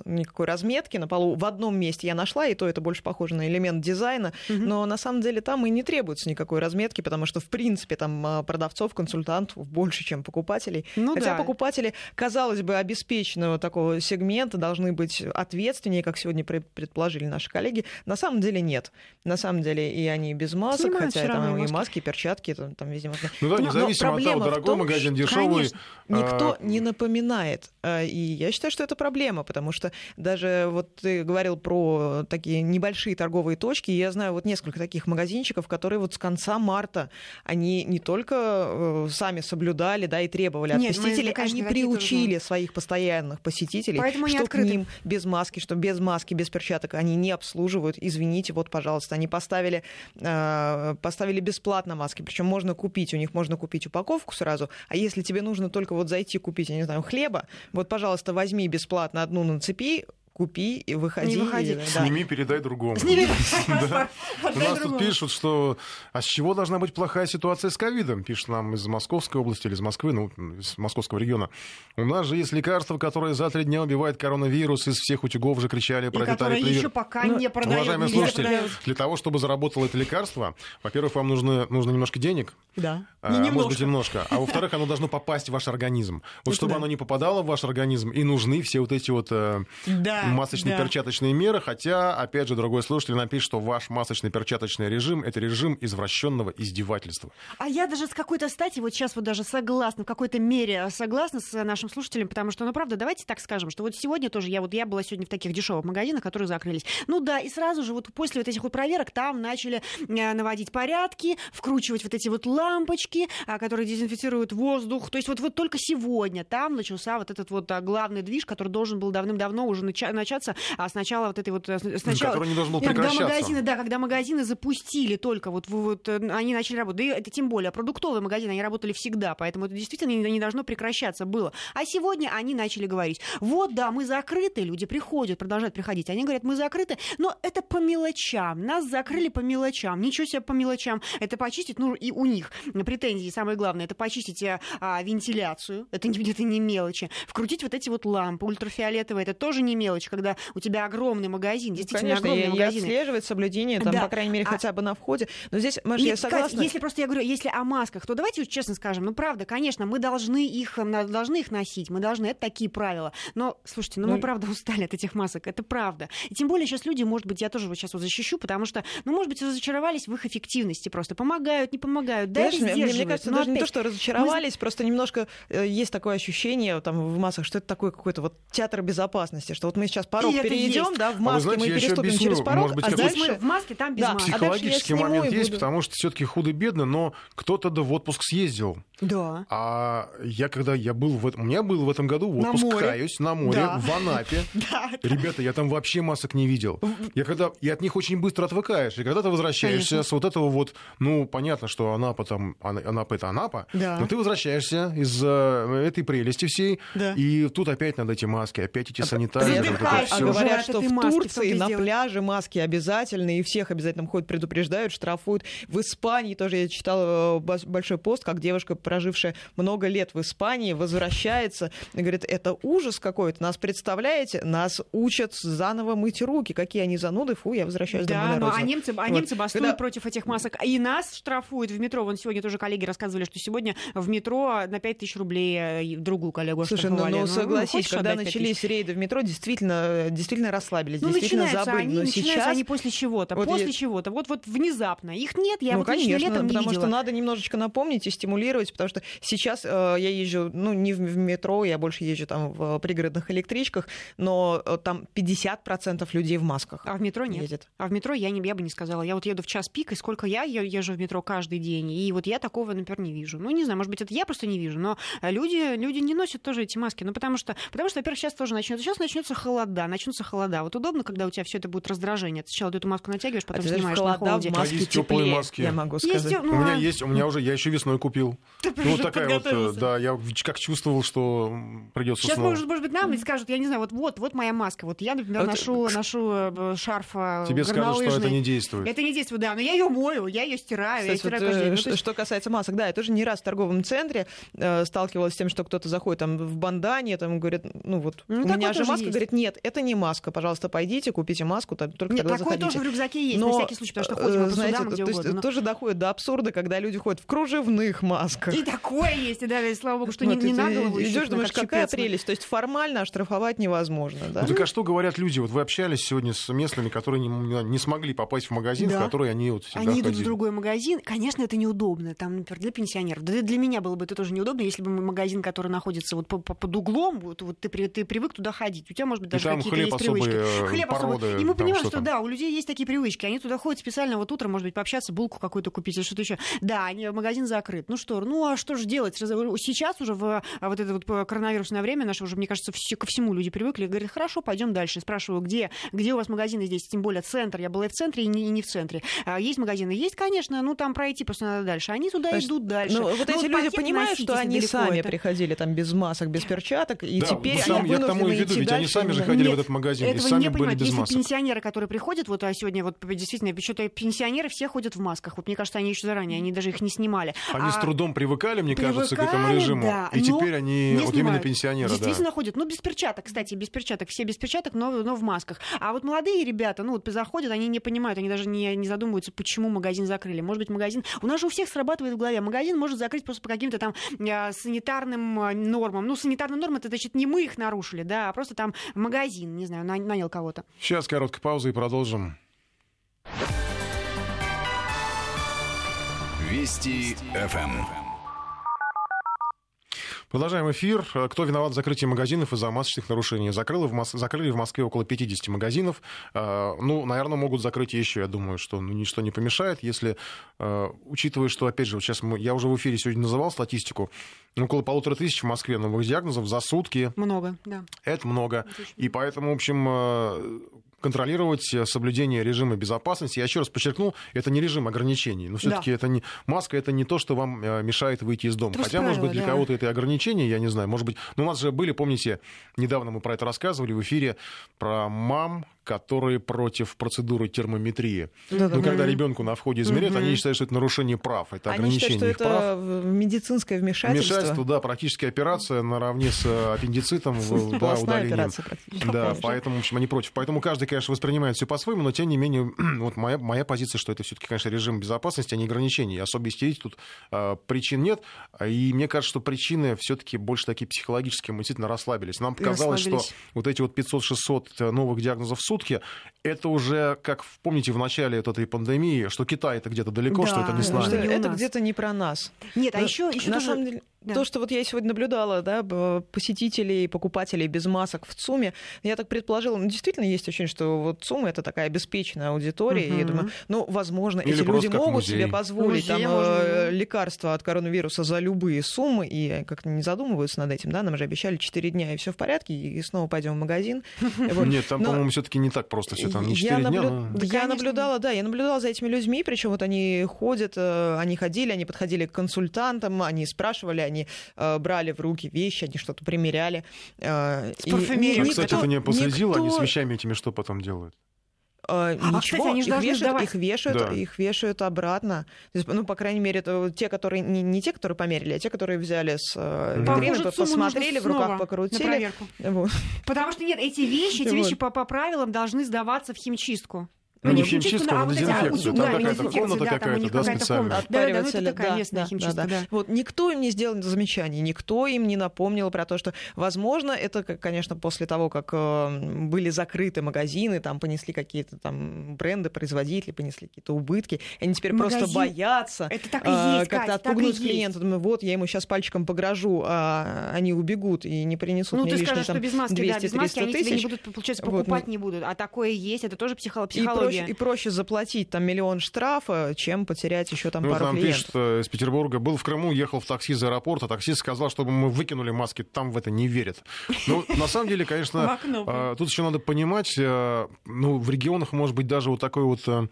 никакой разметки на полу. В одном месте я нашла, и то это больше похоже на элемент дизайна, но на самом деле там и не требуется никакой разметки, потому что, в принципе, там а, продавцов, консультантов больше, чем покупателей. Ну Хотя да. покупатели, казалось бы, обеспеченного такого сегмента должны быть ответственнее, как сегодня пре- предположили наши коллеги. На самом деле нет. На самом деле и они без масок, Снимают хотя там и маски. и перчатки, там, там везде маски. Ну да, независимо от того, дорогой том, магазин, дешевый. конечно, Никто а, не напоминает. А, И я считаю, что это проблема, потому что даже вот ты говорил про такие небольшие торговые точки, я знаю вот несколько таких магазинчиков, которые вот с конца марта, они не только э, сами соблюдали, да, и требовали от Нет, мы, посетителей, конечно, они приучили своих постоянных посетителей, Поэтому что к ним без маски, что без маски, без перчаток они не обслуживают. Извините, вот, пожалуйста, они поставили, э, поставили бесплатно маски, причем можно купить, у них можно купить упаковку сразу, а если тебе нужно только вот зайти купить, я не знаю, хлеба, вот, пожалуйста, возьми бесплатно одну нацепи, купи и выходи. Не выходи. И, да. Сними, передай другому. Сними. Да. У нас тут пишут, что а с чего должна быть плохая ситуация с ковидом? Пишет нам из Московской области или из Москвы, ну, из московского региона. У нас же есть лекарство, которое за три дня убивает коронавирус. Из всех утюгов же кричали И про которое Виталий еще Привет. пока Ну, не продают. Уважаемые слушатели, для того, чтобы заработало это лекарство, во-первых, вам нужно, нужно немножко денег, Да. а, Не может быть, немножко. немножко. А во-вторых, оно должно попасть в ваш организм. Вот чтобы оно не попадало в ваш организм, и нужны все вот эти вот э, Да, масочные да. перчаточные меры. Хотя, опять же, другой слушатель напишет, что ваш масочный перчаточный режим это режим извращенного издевательства. А я даже с какой-то стати, вот сейчас вот даже согласна, в какой-то мере согласна с нашим слушателем, потому что, ну, правда, давайте так скажем, что вот сегодня тоже, я вот я была сегодня в таких дешевых магазинах, которые закрылись. Ну да, и сразу же вот после вот этих вот проверок там начали э, наводить порядки, вкручивать вот эти вот лампочки, а, которые дезинфицируют воздух. То есть вот, вот только сегодня там начался вот этот вот а, главный движ, который должен был давным-давно уже нача- начаться, а сначала вот этой вот... э, Сначала, Который не должен был когда прекращаться. магазины, да, когда магазины запустили только вот, вот э, они начали работать. Да и это тем более продуктовые магазины, они работали всегда, поэтому это действительно не, не должно прекращаться было. А сегодня они начали говорить, вот, да, мы закрыты, люди приходят, продолжают приходить. Они говорят, мы закрыты, но это по мелочам. Нас закрыли по мелочам. Ничего себе по мелочам. Это почистить, ну и у них претензии, самое главное, это почистить а, а, вентиляцию. Это не, это не мелочи. Вкрутить вот эти вот лампы ультрафиолетовые, это тоже не мелочь, когда у тебя огромный магазин, действительно Конечно, огромный магазин. отслеживать соблюдение, там, Да. по крайней мере, А- хотя бы на входе. Но здесь, Маша, И, я согласна. если просто я говорю, если о масках, то давайте вот честно скажем, ну правда, конечно, мы должны их, на- должны их носить, мы должны, это такие правила. Но, слушайте, ну, Ну, мы правда устали от этих масок, это правда. И тем более сейчас люди, может быть, я тоже вот сейчас вот защищу, потому что, ну, может быть, разочаровались в их эффективности просто. Помогают, не помогают, да, Знаешь, мне, мне кажется, Но даже не то, опять, что разочаровались, просто немножко э, есть такое ощущение там в массах, что это такой какой-то вот театр безопасности, что вот мы сейчас порог И это перейдем, да, в вы маске знаете, мы переступим объясню, через порог, может быть, а здесь мы дальше... в маске, там без Да. маски. А Психологический сниму момент есть, буду. потому что все-таки худо-бедно, но кто-то да в отпуск съездил. Да. А я когда я был в этом, у меня был в этом году На отпуск, море. каюсь, на море, Да. в Анапе. Да. Ребята, я там вообще масок не видел. Я когда и от них очень быстро отвыкаешь. И когда ты возвращаешься Конечно. с вот этого вот, ну, понятно, что Анапа там, Ана- Анапа это Анапа, Да. но ты возвращаешься из э, этой прелести всей, Да. и тут опять надо эти маски, опять эти санитайзеры, вот это Привыкаешь А говорят, что в Турции на пляже маски обязательны, и всех обязательно ходят, предупреждают, штрафуют. В Испании тоже я читала э, большой пост, как девушка, прожившая много лет в Испании, возвращается и говорит, это ужас какой-то, нас представляете, нас учат заново мыть руки, какие они зануды, фу, я возвращаюсь Да, домой на ну, а родину». немцы, а Вот. немцы бастуют Когда- против этих масок. И нас штрафуют в метро. Вон сегодня тоже коллеги рассказывали, что сегодня в метро на 5 тысяч рублей э, другую коллегу Слушай, ну, оштрафовали. ну, согласись, хочешь когда отдать 5 тысяч? начались рейды в метро, действительно, действительно расслабились, Ну, действительно забыли. они, Но начинаются сейчас они после чего-то, Вот после я- чего-то. Вот, вот внезапно. Их нет, я ну, вот конечно, летом не потому видела. что надо немножечко напомнить и стимулировать, потому что сейчас э, я езжу, ну, не в, в метро, я больше езжу там в пригородных электричках, но э, там 50% людей в масках. А в метро нет. Едет. А в метро я, не, я бы не сказала. Я вот еду в час пик, и сколько я езжу в метро каждый день, и вот я такого, например, не вижу. Ну, не знаю, может быть, это я просто не вижу, но люди, люди не носят тоже эти маски. Ну, потому что, потому что во-первых, сейчас тоже начнется, сейчас начнется холодание. Холода, начнутся холода. Вот удобно, когда у тебя все это будет раздражение. Ты сначала ты эту маску натягиваешь, потом а снимаешь холода, на холоде. в маске А есть теплые теплее, маски? я могу Есть, сказать. ну, у меня а- есть, у меня уже, я еще весной купил. Ты Ну, вот такая вот, э, да, я как чувствовал, что придется Сейчас, снова. может, может быть, нам и скажут, я не знаю, вот, вот, вот моя маска. Вот я, например, Вот, ношу, ношу э, шарф э, Тебе скажут, что это не действует. Это не действует, да, но я ее мою, я ее стираю, я Кстати, стираю вот, каждый день. э, Ну, что, то есть- что касается масок, да, я тоже не раз в торговом центре э, сталкивалась с тем, что кто-то заходит там в бандане, там говорит, ну вот, Ну, у меня же тоже маска, есть. говорит, нет, это не маска, пожалуйста, пойдите, купите маску, только Нет, тогда такое заходите. тоже в рюкзаке есть, Но, на всякий случай, потому что э, ходим по знаете, судам, где то есть угодно. но- тоже доходит до абсурда, когда люди ходят в кружевных масках. И такое есть, и да, и слава богу, что Вот, не, не на голову идешь, ну, думаешь, как какая прелесть. То есть формально оштрафовать невозможно, да? Ну, так а что говорят люди? Вот вы общались сегодня с местными, которые не, не смогли попасть в магазин, Да. в который они вот всегда Они идут в ходили. другой магазин. Конечно, это неудобно. Там, например, для пенсионеров. Да для меня было бы это тоже неудобно, если бы магазин, который находится вот по- по- под углом, вот, вот ты, ты привык туда ходить. У тебя, может быть, даже там какие-то хлеб есть особый, привычки. э, Хлеб особый. породы, И мы понимаем, что что да, у людей есть такие привычки. Они туда ходят специально вот утром, может быть, пообщаться, булку какую-то купить или что-то еще. Да, они, магазин закрыт. Ну что, ну а что же делать? Раз- Сейчас уже в вот это вот э, коронавирусное время наше уже, мне кажется, все, ко всему люди привыкли. Говорят, хорошо, пойдем дальше. Спрашиваю, где, где у вас магазины здесь? Тем более центр. Я была и в центре, и не, и не в центре. А, есть магазины? Есть, конечно, ну там пройти просто надо дальше. Они туда Значит, идут дальше. Ну, вот эти люди пакеты понимают, что они сами это. приходили там без масок, без перчаток, и Да, теперь ну, сам они я к тому и веду, идти ведь они дальше. сами же именно. ходили в Нет, этот магазин и сами не были понимают. без Если масок. пенсионеры, которые приходят, вот а сегодня вот действительно, что-то пенсионеры все ходят в масках. Вот мне кажется, они еще заранее, они даже их не снимали. Они А с трудом привыкали, мне кажется, к этому привыкали, режиму. да, и но теперь они, вот именно пенсионеры, да. Действительно ходят. Ну, без перчаток, кстати, без перчаток. Все без перчаток, но, но в масках. А вот молодые ребята, ну, вот заходят, они не понимают, они даже не, не задумываются, почему магазин закрыли. Может быть, магазин... У нас же у всех срабатывает в голове. Магазин может закрыть просто по каким-то там а, санитарным а, нормам. Ну, санитарные нормы, это значит, не мы их нарушили, да, а просто там магазин, не знаю, на- нанял кого-то. Сейчас короткая пауза и продолжим. Вести ФМ. Продолжаем эфир. Кто виноват в закрытии магазинов из-за масочных нарушений? Закрыли в, Мос... Закрыли в Москве около 50 магазинов. Э, Ну, наверное, могут закрыть еще. Я думаю, что ну, ничто не помешает, если, э, учитывая, что, опять же, вот сейчас мы... я уже в эфире сегодня называл статистику, около полутора тысяч в Москве новых диагнозов за сутки. Много, да. Это много. И поэтому, в общем, э, контролировать соблюдение режима безопасности. Я еще раз подчеркну, это не режим ограничений. Но все-таки Да. это не маска, это не то, что вам э, мешает выйти из дома. Это Хотя, правило, может быть, для да. кого-то это и ограничение, я не знаю. Может быть, но у нас же были, помните, недавно мы про это рассказывали в эфире про мам, которые против процедуры термометрии. Да-да. Ну, когда ребенку на входе измеряют, Мгм. они считают, что это нарушение прав, это Они считают, ограничение что их прав. это в- медицинское вмешательство. Вмешательство, да, практически операция наравне с э, аппендицитом, да, удалением. Да, поэтому, в общем, они против. Поэтому каждый, конечно, воспринимает все по-своему, но тем не менее, вот моя, моя позиция, что это все-таки, конечно, режим безопасности, а не ограничений. Особо истерить тут э, причин нет. И мне кажется, что причины все-таки больше такие психологические, мы действительно расслабились. Нам показалось, что Расслабились. вот эти вот 500-600 новых диагнозов в сутки, это уже, как помните, в начале вот этой пандемии, что Китай это где-то далеко, Да, что это не с что Что нами. это где-то не про нас. Нет, а Ну, еще, еще на тоже... самом деле, Да. то, что вот я сегодня наблюдала, да, посетителей, покупателей без масок в ЦУМе, я так предположила, ну, действительно есть ощущение, что вот ЦУМ это такая обеспеченная аудитория, и я думаю, ну, возможно, Или эти люди могут музей. себе позволить В там можно, э, лекарства от коронавируса за любые суммы, и как-то не задумываются над этим, да, нам же обещали 4 дня, и все в порядке, и снова пойдем в магазин. Нет, там, по-моему, все-таки не так просто все. Там не я 4 дня, я наблюдала, да, я наблюдала за этими людьми, причем вот они ходят, э, они ходили, они подходили к консультантам, они спрашивали, они э, брали в руки вещи, они что-то примеряли. э, С и парфюмерией. А, ни- кстати, никто- ты не последила, они с никто, вещами этими что потом делают? э, ничего, кстати, они же их, вешают, сдавать. их, вешают, Да. их вешают обратно. То есть, ну, по крайней мере, это те, которые не, не те, которые померили, а те, которые взяли с э, витрины, нужно посмотрели, в руках на покрутили. проверку. Вот. Потому что нет, эти вещи, эти Вот. вещи по, по правилам должны сдаваться в химчистку. Ну, не в химчистку, а на вот эти, дезинфекцию. Там какая-то комната какая-то, да, специальная. Да, да, ну это такая местная да, химчистка, да, да. да. Вот никто им не сделал замечаний, никто им не напомнил про то, что, возможно, это, конечно, после того, как э, были закрыты магазины, там понесли какие-то там бренды, производители понесли какие-то убытки, они теперь просто боятся Это так и э, есть, как-то отпугнуть клиента. Думаю, вот, я ему сейчас пальчиком погрожу, а они убегут и не принесут Ну, мне ты лишние скажешь, там что без маски, да, без 200-300 маски они тебе не тысяч. будут, получается, покупать ну, не будут. А такое есть, это тоже психология проще, и проще заплатить там миллион штрафа, чем потерять еще там ну, пару нам клиентов. пишет из Петербурга, был в Крыму, ехал в такси из аэропорта, таксист сказал, чтобы мы выкинули маски, там в это не верят. Ну, на самом деле, конечно, э, тут еще надо понимать, э, ну, в регионах, может быть, даже вот такой вот э,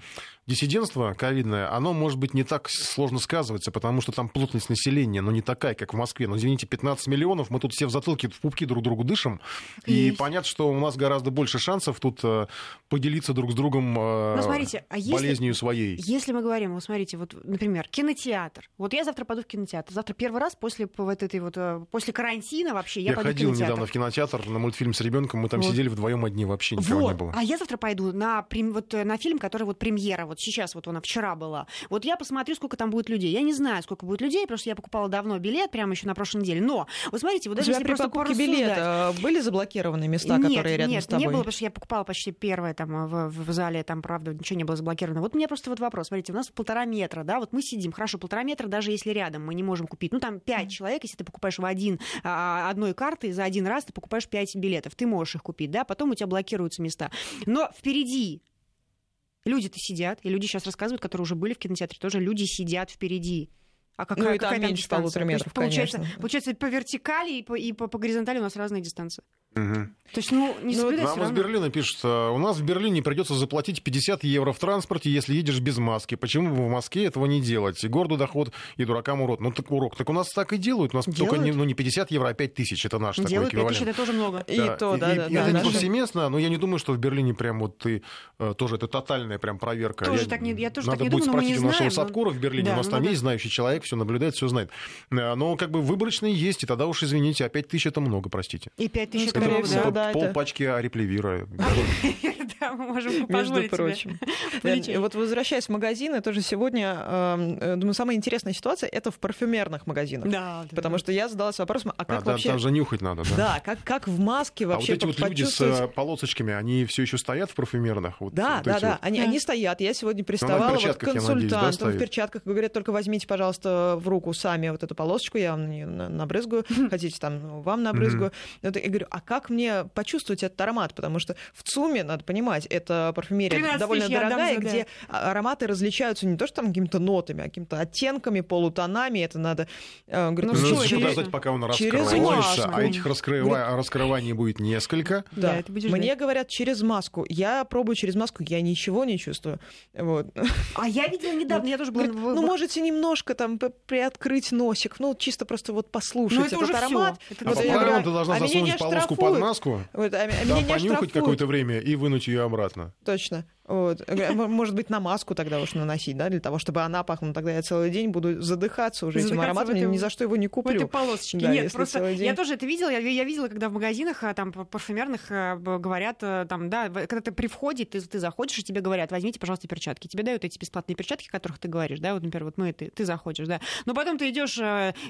диссидентство ковидное, оно, может быть, не так сложно сказывается, потому что там плотность населения, но не такая, как в Москве. Ну, извините, 15 миллионов, мы тут все в затылке, в пупки друг другу дышим, и Есть. понятно, что у нас гораздо больше шансов тут э, поделиться друг с другом Ну, смотрите, а если- болезнью своей. Если мы говорим, вот смотрите, вот, например, кинотеатр. Вот я завтра пойду в кинотеатр. Завтра первый раз после вот этой вот э, после карантина вообще я, Я, пойду ходил в кинотеатр. недавно в кинотеатр на мультфильм с ребенком, мы там Вот. сидели вдвоем одни, вообще никого вот. не было. А я завтра пойду на, вот, э, на фильм, который вот премьера, вот сейчас вот она вчера была. Вот я посмотрю, сколько там будет людей. Я не знаю, сколько будет людей, потому что я покупала давно билет, прямо еще на прошлой неделе. Но, вот смотрите, вот даже если при просто покупке порассуждать- билета были заблокированы места, нет, которые рядом нет, с тобой? не было, потому что я покупала почти первое там в, в зале, там, правда, ничего не было заблокировано. Вот у меня просто вот вопрос. Смотрите, у нас полтора метра, да, вот мы сидим, хорошо, полтора метра, даже если рядом мы не можем купить. Ну, там пять человек, если ты покупаешь в один, а, одной картой, за один раз ты покупаешь пять билетов, ты можешь их купить, да, потом у тебя блокируются места. Но впереди люди-то сидят, и люди сейчас рассказывают, которые уже были в кинотеатре, тоже люди сидят впереди. А какая, Ну, и там какая меньше дистанция? полутора То есть метров, получается, конечно. получается, по вертикали и по, и по, по горизонтали у нас разные дистанции. Мгм. То есть, ну, не Ну, Нам всё из равно. Берлина пишут, э, у нас в Берлине придется заплатить 50 евро в транспорте, если едешь без маски. Почему бы в Москве этого не делать? И городу доход, и дуракам урок. Ну, так урок. Так у нас так и делают. У нас только Делают. не, ну, не 50 евро, а 5 тысяч. Это наш такой Делают пять эквивалент. тысяч, это тоже много. И то, да, и- да, и да. это не наши- повсеместно, но я не думаю, что в Берлине прям вот ты э, тоже это тотальная прям проверка. Тоже я, так не- я тоже надо так не будет думаю, но мы спросить не у нашего знаем, но- Сапкора в Берлине. Да, у нас ну там да. есть знающий человек, все наблюдает, все знает. Э, Но как бы выборочные есть, и тогда уж извините, а 5 тысяч это много, простите. И пять тысяч это скорее всего, да. Пол пачки арепливира. Да, мы можем Между прочим. вот возвращаясь в магазины, тоже сегодня, э, думаю, самая интересная ситуация это в парфюмерных магазинах. Да, Потому что я задалась вопросом, а А, как да, вообще... там же нюхать надо, да. Да, как, как в маске А вот вообще эти вот люди с э, полосочками, они все еще стоят в парфюмерных? Да, да, да, они, стоят. Я сегодня приставала вот к консультантам в перчатках. Говорят, только возьмите, пожалуйста, в руку сами вот эту полосочку, я вам набрызгаю, хотите там ну, вам набрызгаю. Я говорю, а как мне почувствовать этот аромат? Потому что в ЦУМе, надо понимать, это парфюмерия 13 довольно отдам дорогая, где ароматы различаются не то, что там какими-то нотами, а какими-то оттенками, полутонами. Это надо... э, говорит, Ну, Ну, что нужно через- подождать, пока он маску. а этих раскрыва- раскрываний будет несколько. Да, Да, это будешь мне говорят через маску. Я пробую через маску, я ничего не чувствую. Вот. А я видела недавно, я тоже была... Ну, можете немножко там приоткрыть носик, ну, чисто просто вот послушать Ну, это этот уже всё. аромат. Это А по правилам ты должна а засунуть не полоску под маску, Вот, а, а не понюхать какое-то время и вынуть ее обратно. Точно. Вот. М- Может быть, на маску тогда уж наносить, да, для того, чтобы она пахнула. Тогда я целый день буду задыхаться уже этим Задыхаться ароматом, в этом- ни за что его не куплю. этой полосочке. Да, Нет, просто день. я тоже это видела. Я, я видела, когда в магазинах а, там парфюмерных б- говорят, там, да, когда ты при входе, ты, ты заходишь, и тебе говорят, возьмите, пожалуйста, перчатки. Тебе дают эти бесплатные перчатки, о которых ты говоришь, да, вот, например, вот мы, ты, ты заходишь, да. Но потом ты идешь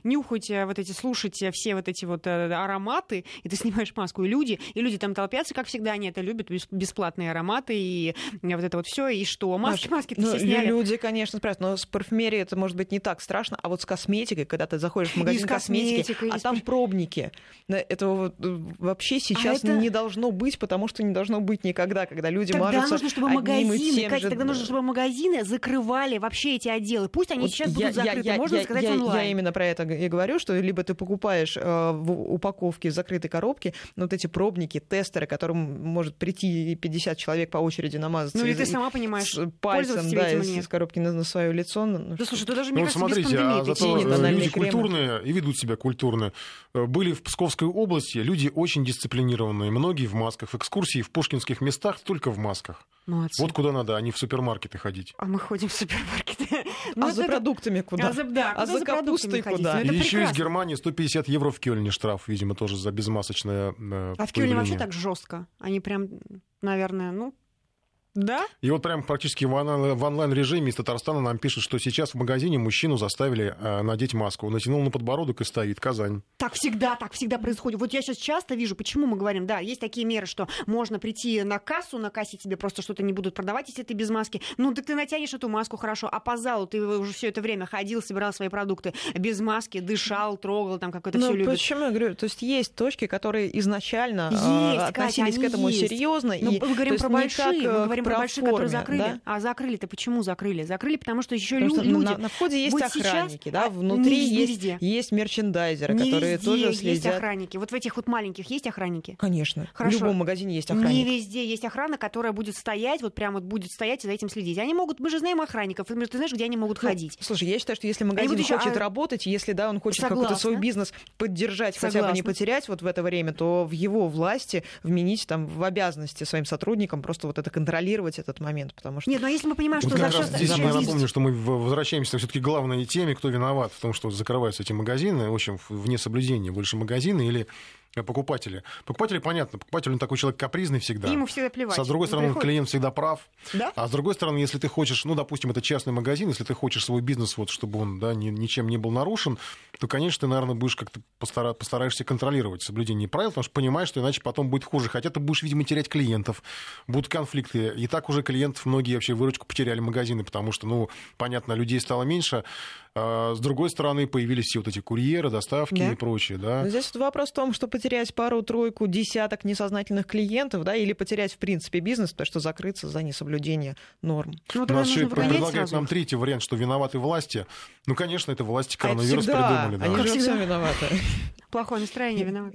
нюхать вот эти, слушать все вот эти вот ароматы, и ты снимаешь маску, и люди, и люди там толпятся, как всегда, они это любят, бес- бесплатные ароматы, и вот это вот все, и что? Маски, Маш, маски ну, все сняли. люди, конечно, спрашивают, но с парфюмерией это может быть не так страшно, а вот с косметикой, когда ты заходишь в магазин косметики, а и там пробники. Этого вот, э, вообще сейчас это- не должно быть, потому что не должно быть никогда, когда люди Тогда мажутся нужно, чтобы одним и магазины, тем Катя, же, тогда да. нужно, чтобы магазины закрывали вообще эти отделы. Пусть они Вот сейчас я- будут закрыты, я- можно я- сказать я, онлайн. Я именно про это и говорю, что либо ты покупаешь э, в упаковке в закрытой коробке вот эти пробники, тестеры, которым может прийти и 50 человек по очереди намазаться. Ну и из- ты сама понимаешь, с пальцем, пользоваться да, этим из, или нет. из коробки на, на свое лицо. ну, Да слушай, ты даже, Ну, мне вот кажется, без смотрите, пандемии а зато люди кремы. культурные и ведут себя культурно. Э, Были в Псковской области люди очень дисциплинированные. Многие в масках. Экскурсии в пушкинских местах только в масках. Молодцы. Вот куда надо, а не в супермаркеты ходить. А мы ходим в супермаркеты. Ну, а это- за продуктами куда? А за, да, А за продуктами капустой куда? Ну, это И еще из. Германии 150 евро в Кёльне штраф, видимо, тоже за безмасочное э, А в Кёльне вообще так жестко. Они прям, наверное, ну, да? И вот прям практически в онлайн- в онлайн-режиме из Татарстана нам пишут, что сейчас в магазине мужчину заставили э, надеть маску. Натянул на подбородок и стоит. Казань. Так всегда, так всегда происходит. Вот я сейчас часто вижу, почему мы говорим, да, есть такие меры, что можно прийти на кассу, на кассе тебе просто что-то не будут продавать, если ты без маски. Ну, так ты натянешь эту маску хорошо, а по залу ты уже все это время ходил, собирал свои продукты без маски, дышал, трогал, там как это Ну, все любят. почему я говорю? То есть есть точки, которые изначально Есть, э, Катя, относились к этому есть. серьезно. Но и, мы говорим то есть про не большие, как, мы говорим про большие, которые форме, закрыли. да? А закрыли-то почему закрыли? Закрыли, потому что еще Потому что люди... на, на входе есть Вот охранники, сейчас, да, а, внутри не- не есть, везде. есть мерчендайзеры, Не которые везде тоже есть следят. охранники. Вот в этих вот маленьких есть охранники? Конечно. Хорошо. В любом магазине есть Не охранник. везде есть охрана, которая будет стоять, вот прям вот будет стоять и за этим следить. Они могут, мы же знаем охранников, ты знаешь, где они могут Ну, ходить. Слушай, я считаю, что если магазин еще- хочет а- работать, если да, он хочет какой-то Согласна. свой бизнес поддержать, хотя бы не Согласна. потерять вот в это время, то в его власти вменить там в обязанности своим сотрудникам просто вот это контролировать этот момент, потому что Нет, но если мы понимаем, Вот что как за раз счет... здесь я напомню, что мы в- возвращаемся все-таки к главной теме, кто виноват в том, что закрываются эти магазины, в общем, вне соблюдения больше магазины или покупатели. Покупатели, понятно, покупатель он такой человек капризный всегда. Ему всегда плевать. С другой Он стороны, приходит. клиент всегда прав. Да? А с другой стороны, если ты хочешь, ну, допустим, это частный магазин, если ты хочешь свой бизнес, вот, чтобы он да, ни- ничем не был нарушен, то, конечно, ты, наверное, будешь как-то постара- постараешься контролировать соблюдение правил, потому что понимаешь, что иначе потом будет хуже. Хотя ты будешь, видимо, терять клиентов, будут конфликты. И так уже клиентов многие вообще выручку потеряли магазины, потому что, ну, понятно, людей стало меньше. А с другой стороны, появились все вот эти курьеры, доставки Да. и прочее, да. Но здесь вот вопрос в том, что потерять пару-тройку, десяток несознательных клиентов, да, или потерять, в принципе, бизнес, потому что закрыться за несоблюдение норм. Ну, У тогда нас еще нужно понять предлагают нам третий вариант, что виноваты власти. Ну, конечно, это власти А это коронавирус всегда. придумали. да. Они же всегда. виноваты. Плохое настроение виноват.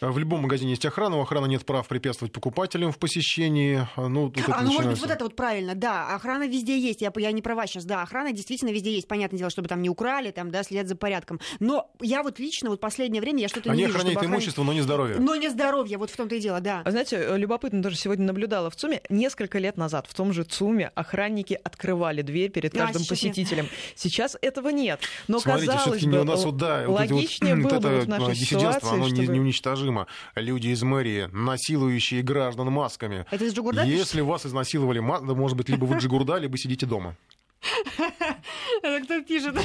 В любом магазине есть охрана, у охраны нет прав препятствовать покупателям в посещении. Ну, тут это А, ну, может быть, начинается. вот это вот правильно, да, охрана везде есть, я, я не права сейчас, да, охрана действительно везде есть, понятное дело, чтобы там не украли, там, да, следят за порядком. Но я вот лично, вот последнее время, я что-то Они не вижу, охраняют чтобы охране- имущество, но не здоровье. Но не здоровье, вот в том-то и дело, да. А знаете, э, любопытно тоже сегодня наблюдала в ЦУМе. Несколько лет назад в том же ЦУМе охранники открывали дверь перед А, каждым сейчас нет. посетителем. Сейчас этого нет. Но Смотрите, казалось все-таки бы, не у нас вот, да, вот эти вот, логичнее вот было бы это вот в нашей ситуации, оно не- чтобы- неуничтожимо. Люди из мэрии, насилующие граждан масками. Это из Джигурда? Если вас изнасиловали, может быть, либо вы Джигурда, либо сидите дома. Это кто пишет?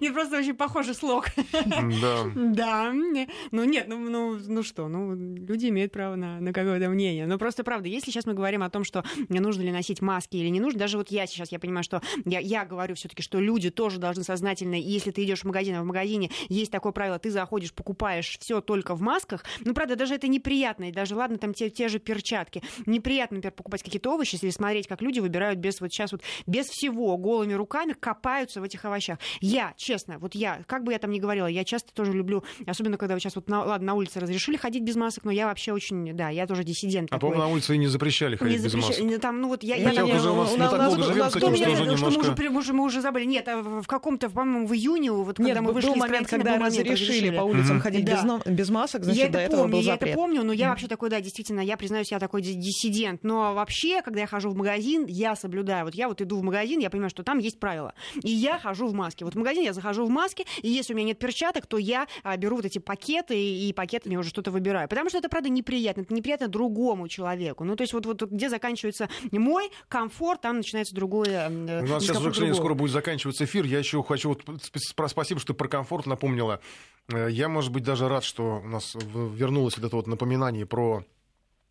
Нет, просто очень похожий слог. Да. Да. Ну нет, ну, ну, ну что, ну люди имеют право на, на какое-то мнение. Но просто правда, если сейчас мы говорим о том, что не нужно ли носить маски или не нужно, даже вот я сейчас, я понимаю, что я, я говорю все-таки, что люди тоже должны сознательно, если ты идешь в магазин, а в магазине есть такое правило, ты заходишь, покупаешь все только в масках, ну правда, даже это неприятно, и даже ладно, там те, те же перчатки, неприятно, например, покупать какие-то овощи, если смотреть, как люди выбирают без вот сейчас вот без всего голыми руками копаются в этих овощах. Я, честно, вот я, как бы я там ни говорила, я часто тоже люблю, особенно когда вот сейчас вот на, ладно, на улице разрешили ходить без масок, но я вообще очень, да, я тоже диссидент. А такой. по-моему, на улице и не запрещали Не ходить без запреща- масок. не, Там, ну вот я, я Хотя там- вот уже у нас у не нас- так у нас- долго у живем с что, этим, меня, что уже мы, уже, немножко... мы, уже, мы уже забыли. Нет, а в каком-то, по-моему, в июне, вот Нет, когда мы был вышли из момент, когда был разрешили по улицам ходить Да. без, без масок, значит, я до это этого помню, был я запрет. это помню, но я вообще такой, да, действительно, я признаюсь, я такой дис- диссидент. Но вообще, когда я хожу в магазин, я соблюдаю. Вот я вот иду в магазин, я понимаю, что там есть правила. И я хожу в маске. Вот в магазин я захожу в маске, и если у меня нет перчаток, то я а, беру вот эти пакеты и, пакетами уже что-то выбираю. Потому что это, правда, неприятно. Это неприятно другому человеку. Ну, то есть вот, вот где заканчивается мой комфорт, там начинается другое. м, э, У нас сейчас уже, к сожалению, скоро будет заканчиваться эфир. Я еще хочу... Вот, спа- спасибо, что про комфорт напомнила. Э, Я, может быть, даже рад, что у нас вернулось вот это вот напоминание про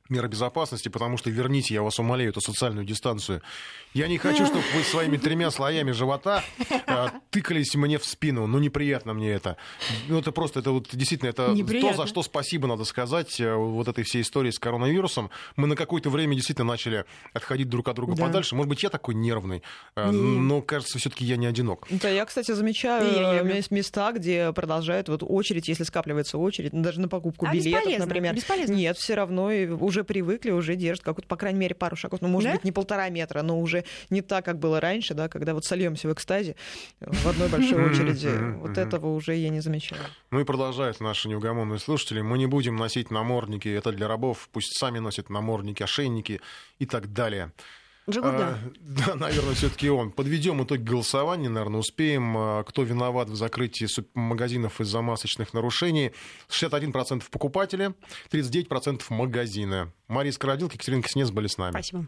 меры безопасности, потому что верните, я вас умоляю, эту социальную дистанцию. Я не хочу, чтобы вы своими тремя слоями живота э, тыкались мне в спину. Ну, неприятно мне это. Ну, это просто, это вот действительно, это то, Неприятно. за что спасибо надо сказать э, вот этой всей истории с коронавирусом. Мы на какое-то время действительно начали отходить друг от друга Да. подальше. Может быть, я такой нервный, э, Не. но, кажется, все-таки я не одинок. Да, я, кстати, замечаю я э, есть места, где продолжают вот очередь, если скапливается очередь, ну, даже на покупку А билетов, бесполезно, например. бесполезно. Нет, все равно и уже привыкли, уже держат какую-то, по крайней мере, пару шагов. Ну, может Да? быть, не полтора метра, но уже не так, как было раньше, да, когда вот сольемся в экстазе в одной большой очереди. Вот этого уже я не замечаю. Ну и продолжают наши неугомонные слушатели. Мы не будем носить намордники, это для рабов. Пусть сами носят намордники, ошейники и так далее. Джигурда. А, да, наверное, все-таки он. Подведем итоги голосования, наверное, успеем. А, Кто виноват в закрытии магазинов из-за масочных нарушений? 61% покупатели, 39% магазины. Мария Скородилка, Екатерина Киснец были с нами. Спасибо.